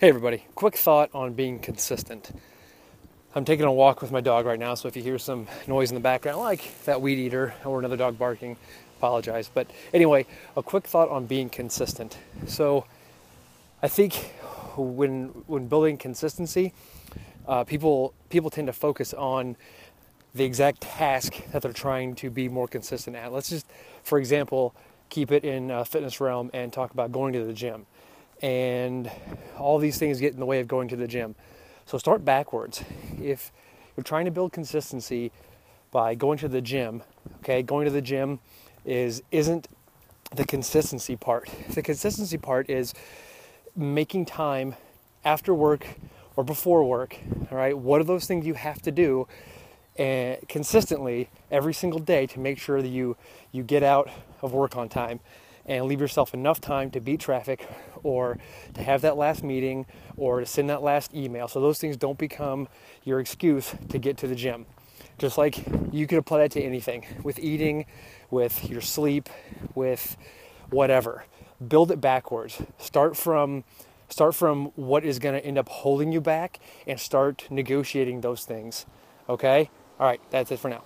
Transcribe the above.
Hey, everybody. Quick thought on being consistent. I'm taking a walk with my dog right now, so if you hear some noise in the background, like that weed eater or another dog barking, apologize. But anyway, a quick thought on being consistent. So I think when when building consistency, uh, people people tend to focus on the exact task that they're trying to be more consistent at. Let's just, for example, keep it in uh, fitness realm and talk about going to the gym and all these things get in the way of going to the gym. So start backwards. If you're trying to build consistency by going to the gym, okay, going to the gym is isn't the consistency part. The consistency part is making time after work or before work. All right, what are those things you have to do and eh, consistently every single day to make sure that you you get out of work on time and leave yourself enough time to beat traffic or to have that last meeting or to send that last email. So those things don't become your excuse to get to the gym. Just like you could apply that to anything with eating, with your sleep, with whatever. Build it backwards. Start from start from what is going to end up holding you back and start negotiating those things. Okay? All right, that's it for now.